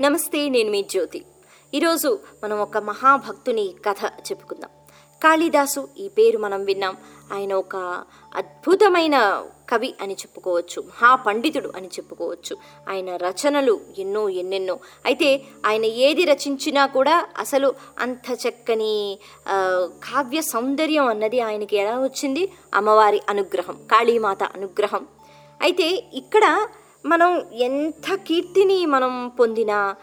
నమస్తే నేను మీ జ్యోతి. ఈరోజు మనం ఒక మహాభక్తుని కథ చెప్పుకుందాం. కాళిదాసు ఈ పేరు మనం విన్నాం. ఆయన ఒక అద్భుతమైన కవి అని చెప్పుకోవచ్చు మహాపండితుడు అని చెప్పుకోవచ్చు. ఆయన రచనలు ఎన్నో ఎన్నెన్నో. అయితే ఆయన ఏది రచించినా కూడా అసలు అంత చక్కని కావ్య సౌందర్యం అన్నది ఆయనకి ఎలా వచ్చింది? అమ్మవారి అనుగ్రహం కాళీమాత అనుగ్రహం. అయితే ఇక్కడ మనం ఎంత కీర్తిని మనం పొందినా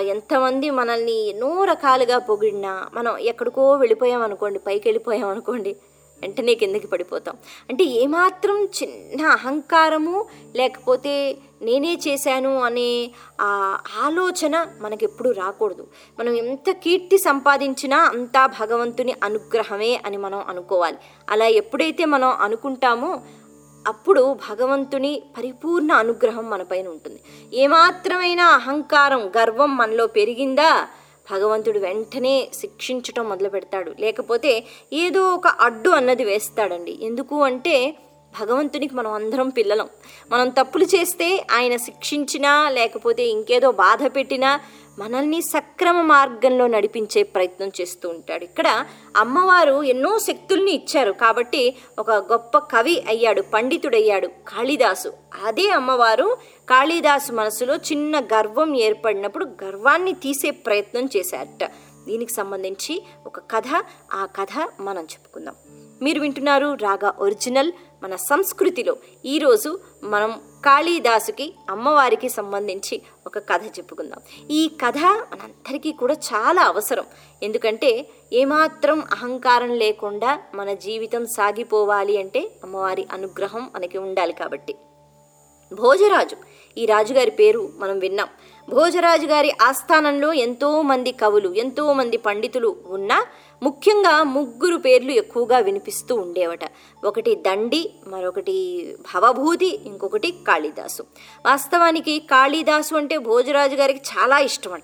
ఎంతమంది మనల్ని ఎన్నో రకాలుగా పొగిడినా మనం ఎక్కడికో వెళ్ళిపోయాం అనుకోండి పైకి వెళ్ళిపోయాం అనుకోండి వెంటనే కిందకి పడిపోతాం. అంటే ఏమాత్రం చిన్న అహంకారము లేకపోతే నేనే చేశాను అనే ఆ ఆలోచన మనకెప్పుడు రాకూడదు. మనం ఎంత కీర్తి సంపాదించినా అంతా భగవంతుని అనుగ్రహమే అని మనం అనుకోవాలి. అలా ఎప్పుడైతే మనం అనుకుంటామో అప్పుడు భగవంతుని పరిపూర్ణ అనుగ్రహం మనపైన ఉంటుంది. ఏమాత్రమైన అహంకారం గర్వం మనలో పెరిగిందా భగవంతుడు వెంటనే శిక్షించటం మొదలు పెడతాడు. లేకపోతే ఏదో ఒక అడ్డు అన్నది వేస్తాడండి. ఎందుకు అంటే భగవంతునికి మనం అందరం పిల్లలం. మనం తప్పులు చేస్తే ఆయన శిక్షించినా లేకపోతే ఇంకేదో బాధ పెట్టినా మనల్ని సక్రమ మార్గంలో నడిపించే ప్రయత్నం చేస్తూ ఉంటాడు. ఇక్కడ అమ్మవారు ఎన్నో శక్తుల్ని ఇచ్చారు. కాబట్టి ఒక గొప్ప కవి అయ్యాడు పండితుడయ్యాడు కాళిదాసు. అదే అమ్మవారు కాళిదాసు మనసులో చిన్న గర్వం ఏర్పడినప్పుడు గర్వాన్ని తీసే ప్రయత్నం చేశారట. దీనికి సంబంధించి ఒక కథ ఆ కథ మనం చెప్పుకుందాం. మీరు వింటున్నారు రాగా ఒరిజినల్ మన సంస్కృతిలో. ఈరోజు మనం కాళీదాసుకి అమ్మవారికి సంబంధించి ఒక కథ చెప్పుకుందాం. ఈ కథ మనందరికీ కూడా చాలా అవసరం. ఎందుకంటే ఏమాత్రం అహంకారం లేకుండా మన జీవితం సాగిపోవాలి అంటే అమ్మవారి అనుగ్రహం మనకి ఉండాలి కాబట్టి. భోజరాజు ఈ రాజుగారి పేరు మనం విన్నాం. భోజరాజు గారి ఆస్థానంలో ఎంతోమంది కవులు ఎంతోమంది పండితులు ఉన్నా ముఖ్యంగా ముగ్గురు పేర్లు ఎక్కువగా వినిపిస్తూ ఉండేవట. ఒకటి దండి మరొకటి భవభూతి ఇంకొకటి కాళిదాసు. వాస్తవానికి కాళిదాసు అంటే భోజరాజు గారికి చాలా ఇష్టమట.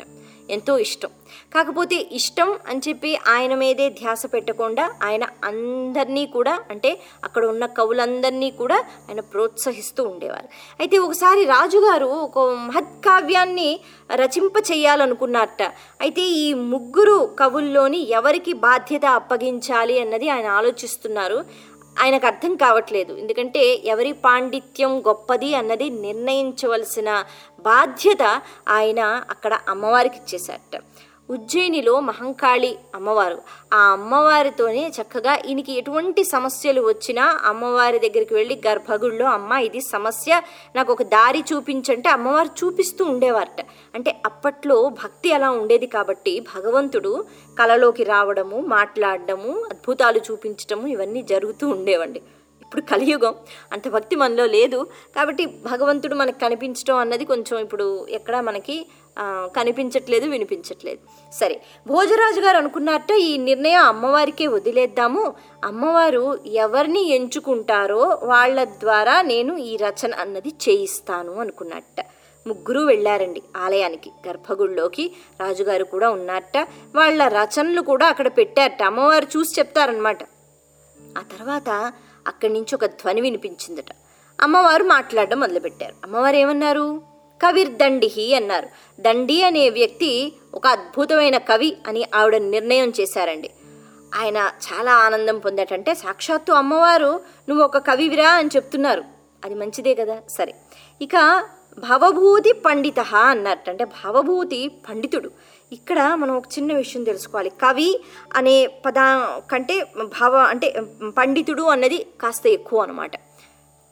ఎంతో ఇష్టం. కాకపోతే ఇష్టం అని చెప్పి ఆయన మీదే ధ్యాస పెట్టకుండా ఆయన అందరినీ కూడా అంటే అక్కడ ఉన్న కవులందరినీ కూడా ఆయన ప్రోత్సహిస్తూ ఉండేవారు. అయితే ఒకసారి రాజుగారు ఒక మహత్కావ్యాన్ని రచింప చేయాలనుకున్నారట. అయితే ఈ ముగ్గురు కవుల్లోని ఎవరికి బాధ్యత అప్పగించాలి అన్నది ఆయన ఆలోచిస్తున్నారు. ఆయనకు అర్థం కావట్లేదు. ఎందుకంటే ఎవరి పాండిత్యం గొప్పది అన్నది నిర్ణయించవలసిన బాధ్యత ఆయన అక్కడ అమ్మవారికి ఇచ్చేశారట. ఉజ్జయినిలో మహంకాళి అమ్మవారు. ఆ అమ్మవారితోనే చక్కగా ఈయనకి ఎటువంటి సమస్యలు వచ్చినా అమ్మవారి దగ్గరికి వెళ్ళి గర్భగుడిలో అమ్మ ఇది సమస్య నాకు ఒక దారి చూపించంటే అమ్మవారు చూపిస్తూ ఉండేవారట. అంటే అప్పట్లో భక్తి అలా ఉండేది కాబట్టి భగవంతుడు కలలోకి రావడము మాట్లాడడము అద్భుతాలు చూపించటము ఇవన్నీ జరుగుతూ ఉండేవండి. ఇప్పుడు కలియుగం. అంత భక్తి మనలో లేదు. కాబట్టి భగవంతుడు మనకు కనిపించడం అన్నది కొంచెం ఇప్పుడు ఎక్కడా మనకి కనిపించట్లేదు వినిపించట్లేదు. సరే భోజరాజు గారు అనుకున్నట్ట ఈ నిర్ణయం అమ్మవారికే వదిలేద్దాము. అమ్మవారు ఎవరిని ఎంచుకుంటారో వాళ్ళ ద్వారా నేను ఈ రచన అన్నది చేయిస్తాను అనుకున్నట్ట. ముగ్గురు వెళ్ళారండి ఆలయానికి గర్భగుడిలోకి. రాజుగారు కూడా ఉన్నట్ట వాళ్ళ రచనలు కూడా అక్కడ పెట్టారట. అమ్మవారు చూసి చెప్తారనమాట ఆ తర్వాత అక్కడి నుంచి ఒక ధ్వని వినిపించిందట. అమ్మవారు మాట్లాడడం మొదలుపెట్టారు. అమ్మవారు ఏమన్నారు కవిర్ దండిహి అన్నారు. దండి అనే వ్యక్తి ఒక అద్భుతమైన కవి అని ఆవిడ నిర్ణయం చేశారండి. ఆయన చాలా ఆనందం పొందటంటే సాక్షాత్తు అమ్మవారు నువ్వు ఒక కవివిరా అని చెప్తున్నారు. అది మంచిదే కదా? సరే. ఇక భవభూతి పండిత అన్నట్టు. అంటే భవభూతి పండితుడు ఇక్కడ మనం ఒక చిన్న విషయం తెలుసుకోవాలి. కవి అనే పదా కంటే భావ అంటే పండితుడు అన్నది కాస్త ఎక్కువ అనమాట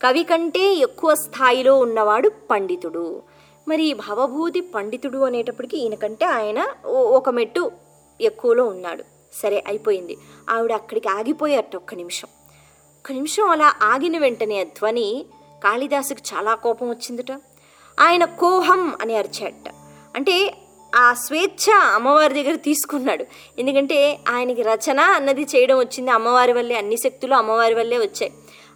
కవి కంటే ఎక్కువ స్థాయిలో ఉన్నవాడు పండితుడు. మరి ఈ భవభూతి పండితుడు అనేటప్పటికి ఈయనకంటే ఆయన ఓ- ఒక మెట్టు ఎక్కువలో ఉన్నాడు. సరే అయిపోయింది. ఆవిడ అక్కడికి ఆగిపోయారట ఒక్క నిమిషం. ఒక్క నిమిషం అలా ఆగిన వెంటనే ఆ ధ్వని కాళిదాసుకి చాలా కోపం వచ్చిందట. ఆయన కోహం అని అరిచాడట అంటే ఆ స్వేచ్ఛ అమ్మవారి దగ్గర తీసుకున్నాడు. ఎందుకంటే ఆయనకి రచన అన్నది చేయడం వచ్చింది అమ్మవారి వల్లే అన్ని శక్తులు అమ్మవారి వల్లే వచ్చాయి.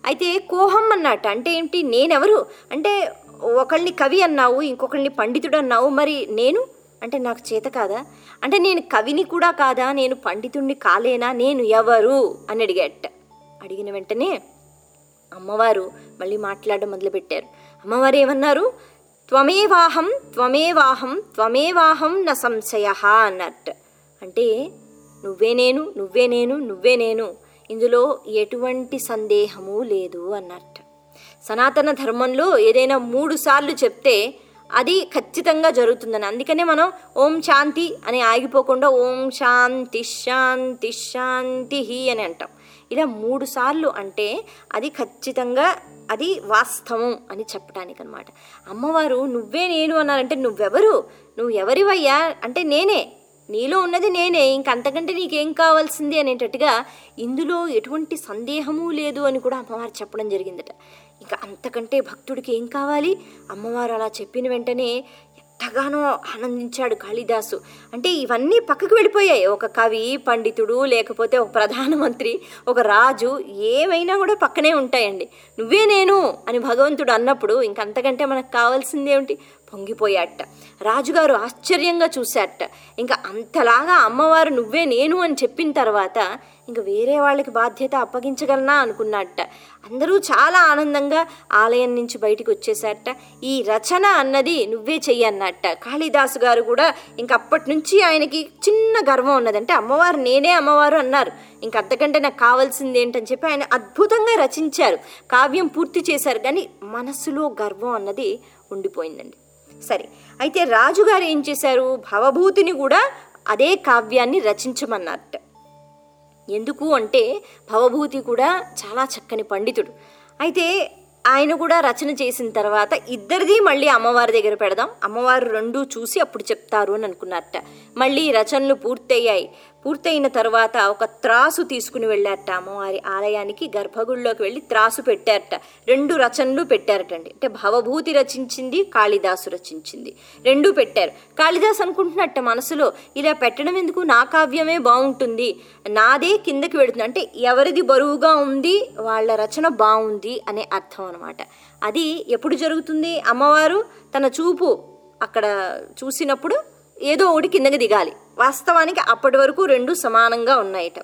అయితే కోహం అన్నట్టు అంటే ఏంటి? నేనెవరు? అంటే ఒకళ్ళని కవి అన్నావు ఇంకొకళ్ళని పండితుడు అన్నావు మరి నేను? అంటే నాకు చేత కాదా? అంటే నేను కవిని కూడా కాదా? నేను పండితుణ్ణి కాలేనా? నేను ఎవరు? అని అడిగాట. అడిగిన వెంటనే అమ్మవారు మళ్ళీ మాట్లాడడం మొదలుపెట్టారు. అమ్మవారు ఏమన్నారు? త్వమేవాహం త్వమేవాహం త్వమేవాహం న సంశయ అన్నట్టు. అంటే నువ్వే నేను నువ్వే నేను నువ్వే నేను ఇందులో ఎటువంటి సందేహము లేదు అన్నట్టు. సనాతన ధర్మంలో ఏదైనా మూడు సార్లు చెప్తే అది ఖచ్చితంగా జరుగుతుందని. అందుకనే మనం ఓం శాంతి అని ఆగిపోకుండా ఓం శాంతి శాంతి శాంతి అని అంటాం. ఇలా మూడు సార్లు అంటే అది ఖచ్చితంగా అది వాస్తవం అని చెప్పడానికి అనమాట అమ్మవారు నువ్వే నేను అన్నారంటే నువ్వెవరు? నువ్వు ఎవరివయ్యా? అంటే నేనే. నీలో ఉన్నది నేనే. ఇంక అంతకంటే నీకేం కావాల్సింది అనేటట్టుగా ఇందులో ఎటువంటి సందేహము లేదు అని కూడా అమ్మవారు చెప్పడం జరిగిందట. ఇంకా అంతకంటే భక్తుడికి ఏం కావాలి? అమ్మవారు అలా చెప్పిన వెంటనే ఎంతగానో ఆనందించాడు కాళిదాసు. అంటే ఇవన్నీ పక్కకు వెళ్ళిపోయాయి. ఒక కవి పండితుడు లేకపోతే ఒక ప్రధానమంత్రి ఒక రాజు ఏమైనా కూడా పక్కనే ఉంటాయండి. నువ్వే నేను అని భగవంతుడు అన్నప్పుడు ఇంకంతకంటే మనకు కావాల్సింది ఏమిటి? పొంగిపోయాట రాజుగారు ఆశ్చర్యంగా చూశాట ఇంకా అంతలాగా అమ్మవారు నువ్వే నేను అని చెప్పిన తర్వాత ఇంక వేరే వాళ్ళకి బాధ్యత అప్పగించగలనా అనుకున్నట్ట అందరూ చాలా ఆనందంగా ఆలయం నుంచి బయటికి వచ్చేసారట ఈ రచన అన్నది నువ్వే చెయ్యన్నట్ట కాళిదాసు గారు కూడా ఇంక అప్పటి నుంచి ఆయనకి చిన్న గర్వం ఉన్నదంటే అమ్మవారు నేనే అమ్మవారు అన్నారు. ఇంక అంతకంటే నాకు కావాల్సింది ఏంటని చెప్పి ఆయన అద్భుతంగా రచించారు. కావ్యం పూర్తి చేశారు కానీ మనసులో గర్వం అన్నది ఉండిపోయిందండి. సరే అయితే రాజుగారు ఏం చేశారు? భవభూతిని కూడా అదే కావ్యాన్ని రచించమన్నట్టు. ఎందుకు అంటే భవభూతి కూడా చాలా చక్కని పండితుడు. అయితే ఆయన కూడా రచన చేసిన తర్వాత ఇద్దరిది మళ్ళీ అమ్మవారి దగ్గర పెడదాం. అమ్మవారు రెండు చూసి అప్పుడు చెప్తారు అని అనుకున్నారట మళ్ళీ రచనలు పూర్తయ్యాయి. పూర్తయిన తర్వాత ఒక త్రాసు తీసుకుని వెళ్ళారట అమ్మవారి ఆలయానికి గర్భగుడిలోకి వెళ్ళి త్రాసు పెట్టారట. రెండు రచనలు పెట్టారటండి. అంటే భవభూతి రచించింది కాళిదాసు రచించింది. రెండు పెట్టారు. కాళిదాసు అనుకుంటున్నట్ట మనసులో ఇలా పెట్టడం ఎందుకు? నా కావ్యమే బాగుంటుంది. నాదే కిందకి వెళుతుంది అంటే ఎవరిది బరువుగా ఉంది వాళ్ళ రచన బాగుంది అనే అర్థం అనమాట అది ఎప్పుడు జరుగుతుంది? అమ్మవారు తన చూపు అక్కడ చూసినప్పుడు ఏదో ఒకటి కిందకి దిగాలి. వాస్తవానికి అప్పటి వరకు రెండు సమానంగా ఉన్నాయట.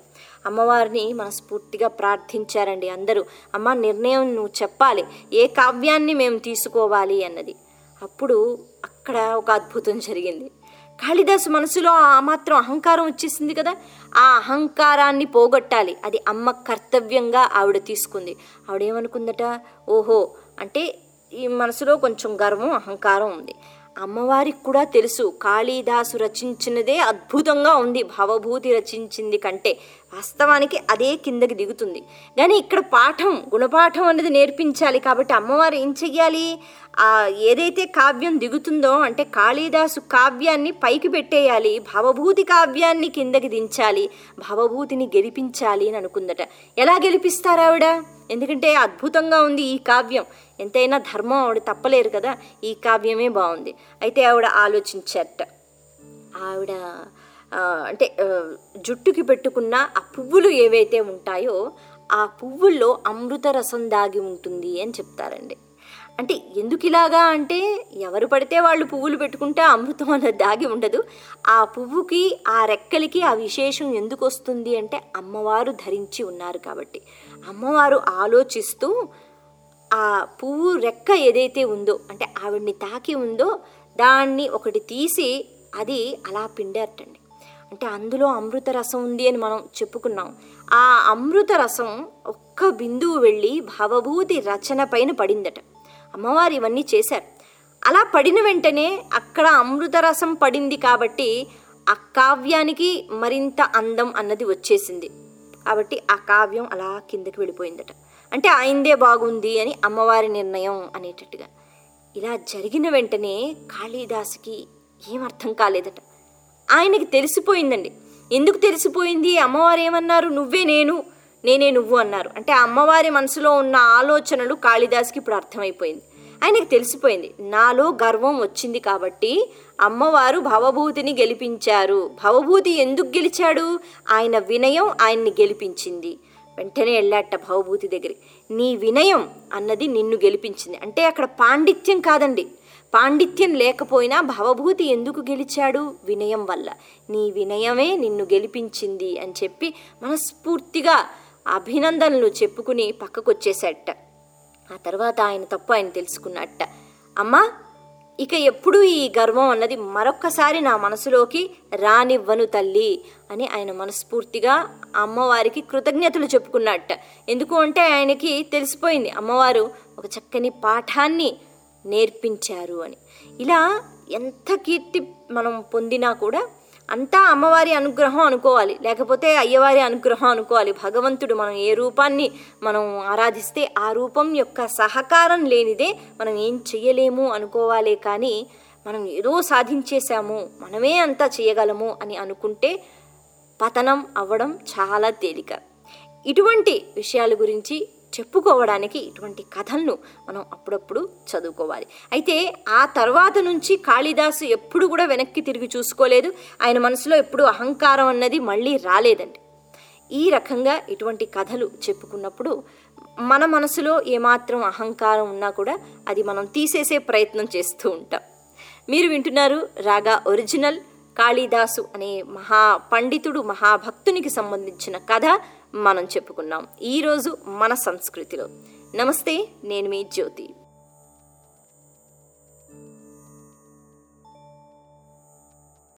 అమ్మవారిని మనస్ఫూర్తిగా ప్రార్థించారండి అందరూ. అమ్మ నిర్ణయం నువ్వు చెప్పాలి. ఏ కావ్యాన్ని మేము తీసుకోవాలి అన్నది. అప్పుడు అక్కడ ఒక అద్భుతం జరిగింది. కాళిదాసు మనసులో ఆ మాత్రం అహంకారం వచ్చేసింది కదా? ఆ అహంకారాన్ని పోగొట్టాలి. అది అమ్మ కర్తవ్యంగా ఆవిడ తీసుకుంది. ఆవిడేమనుకుందట? ఓహో అంటే ఈ మనసులో కొంచెం గర్వం అహంకారం ఉంది. అమ్మవారికి కూడా తెలుసు. కాళీదాసు రచించినదే అద్భుతంగా ఉంది. భవభూతి రచించింది కంటే వాస్తవానికి అదే కిందకి దిగుతుంది. కానీ ఇక్కడ పాఠం గుణపాఠం అనేది నేర్పించాలి కాబట్టి అమ్మవారు ఏం చెయ్యాలి? ఆ ఏదైతే కావ్యం దిగుతుందో అంటే కాళిదాసు కావ్యాన్ని పైకి పెట్టేయాలి భవభూతి కావ్యాన్ని కిందకి దించాలి భవభూతిని గెలిపించాలి అని అనుకుందట. ఎలా గెలిపిస్తారు ఆవిడ? ఎందుకంటే అద్భుతంగా ఉంది ఈ కావ్యం. ఎంతైనా ధర్మం ఆవిడ తప్పలేరు కదా ఈ కావ్యమే బాగుంది. అయితే ఆవిడ ఆలోచించట. ఆవిడ అంటే జుట్టుకి పెట్టుకున్న ఆ పువ్వులు ఏవైతే ఉంటాయో ఆ పువ్వుల్లో అమృత రసం దాగి ఉంటుంది అని చెప్తారండి. అంటే ఎందుకు ఇలాగా అంటే ఎవరు పడితే వాళ్ళు పువ్వులు పెట్టుకుంటే అమృతం అనేది దాగి ఉండదు. ఆ పువ్వుకి ఆ రెక్కలకి ఆ విశేషం ఎందుకు వస్తుంది అంటే అమ్మవారు ధరించి ఉన్నారు కాబట్టి. అమ్మవారు ఆలోచిస్తూ ఆ పువ్వు రెక్క ఏదైతే ఉందో అంటే ఆవిడ్ని తాకి ఉందో దాన్ని ఒకటి తీసి అది అలా పిండారటండి. అంటే అందులో అమృత రసం ఉంది అని మనం చెప్పుకున్నాం. ఆ అమృత రసం ఒక్క బిందువు వెళ్ళి భవభూతి రచన పైన పడిందట. అమ్మవారు ఇవన్నీ చేశారు. అలా పడిన వెంటనే అక్కడ అమృత రసం పడింది కాబట్టి ఆ కావ్యానికి మరింత అందం అన్నది వచ్చేసింది. కాబట్టి ఆ కావ్యం అలా కిందకి వెళ్ళిపోయిందట. అంటే ఆయిందే బాగుంది అని అమ్మవారి నిర్ణయం అనేటట్టుగా. ఇలా జరిగిన వెంటనే కాళీదాసుకి ఏమర్థం కాలేదట. ఆయనకి తెలిసిపోయిందండి. ఎందుకు తెలిసిపోయింది? అమ్మవారు ఏమన్నారు? నువ్వే నేను నేనే నువ్వు అన్నారు. అంటే అమ్మవారి మనసులో ఉన్న ఆలోచనలు కాళిదాస్కి ఇప్పుడు అర్థమైపోయింది. ఆయనకి తెలిసిపోయింది. నాలో గర్వం వచ్చింది కాబట్టి అమ్మవారు భవభూతిని గెలిపించారు. భవభూతి ఎందుకు గెలిచాడు? ఆయన వినయం ఆయన్ని గెలిపించింది. వెంటనే వెళ్ళాట భవభూతి దగ్గరికి. నీ వినయం అన్నది నిన్ను గెలిపించింది. అంటే అక్కడ పాండిత్యం కాదండి. పాండిత్యం లేకపోయినా భవభూతి ఎందుకు గెలిచాడు? వినయం వల్ల. నీ వినయమే నిన్ను గెలిపించింది అని చెప్పి మనస్ఫూర్తిగా అభినందనలు చెప్పుకుని పక్కకొచ్చేసాట. ఆ తర్వాత ఆయన తప్పు ఆయన తెలుసుకున్నట్ట. అమ్మా ఇక ఎప్పుడూ ఈ గర్వం అన్నది మరొక్కసారి నా మనసులోకి రానివ్వను తల్లి అని ఆయన మనస్ఫూర్తిగా అమ్మవారికి కృతజ్ఞతలు చెప్పుకున్నట్ట. ఎందుకు అంటే ఆయనకి తెలిసిపోయింది. అమ్మవారు ఒక చక్కని పాఠాన్ని నేర్పించారు అని. ఇలా ఎంత కీర్తి మనం పొందినా కూడా అంతా అమ్మవారి అనుగ్రహం అనుకోవాలి. లేకపోతే అయ్యవారి అనుగ్రహం అనుకోవాలి. భగవంతుడు మనం ఏ రూపాన్ని మనం ఆరాధిస్తే ఆ రూపం యొక్క సహకారం లేనిదే మనం ఏం చెయ్యలేము అనుకోవాలే కానీ మనం ఏదో సాధించేశాము మనమే అంతా చేయగలము అని అనుకుంటే పతనం అవ్వడం చాలా తేలిక. ఇటువంటి విషయాల గురించి చెప్పుకోవడానికి ఇటువంటి కథలను మనం అప్పుడప్పుడు చదువుకోవాలి. అయితే ఆ తర్వాత నుంచి కాళిదాసు ఎప్పుడు కూడా వెనక్కి తిరిగి చూసుకోలేదు. ఆయన మనసులో ఎప్పుడు అహంకారం అన్నది మళ్ళీ రాలేదండి. ఈ రకంగా ఇటువంటి కథలు చెప్పుకున్నప్పుడు మన మనసులో ఏమాత్రం అహంకారం ఉన్నా కూడా అది మనం తీసేసే ప్రయత్నం చేస్తూ ఉంటాం. మీరు వింటున్నారు రాగా ఒరిజినల్ కాళిదాసు అనే మహా పండితుడు మహాభక్తునికి సంబంధించిన కథ మనం చెప్పుకున్నాం. ఈరోజు మన సంస్కృతిలో. నమస్తే నేను మీ జ్యోతి.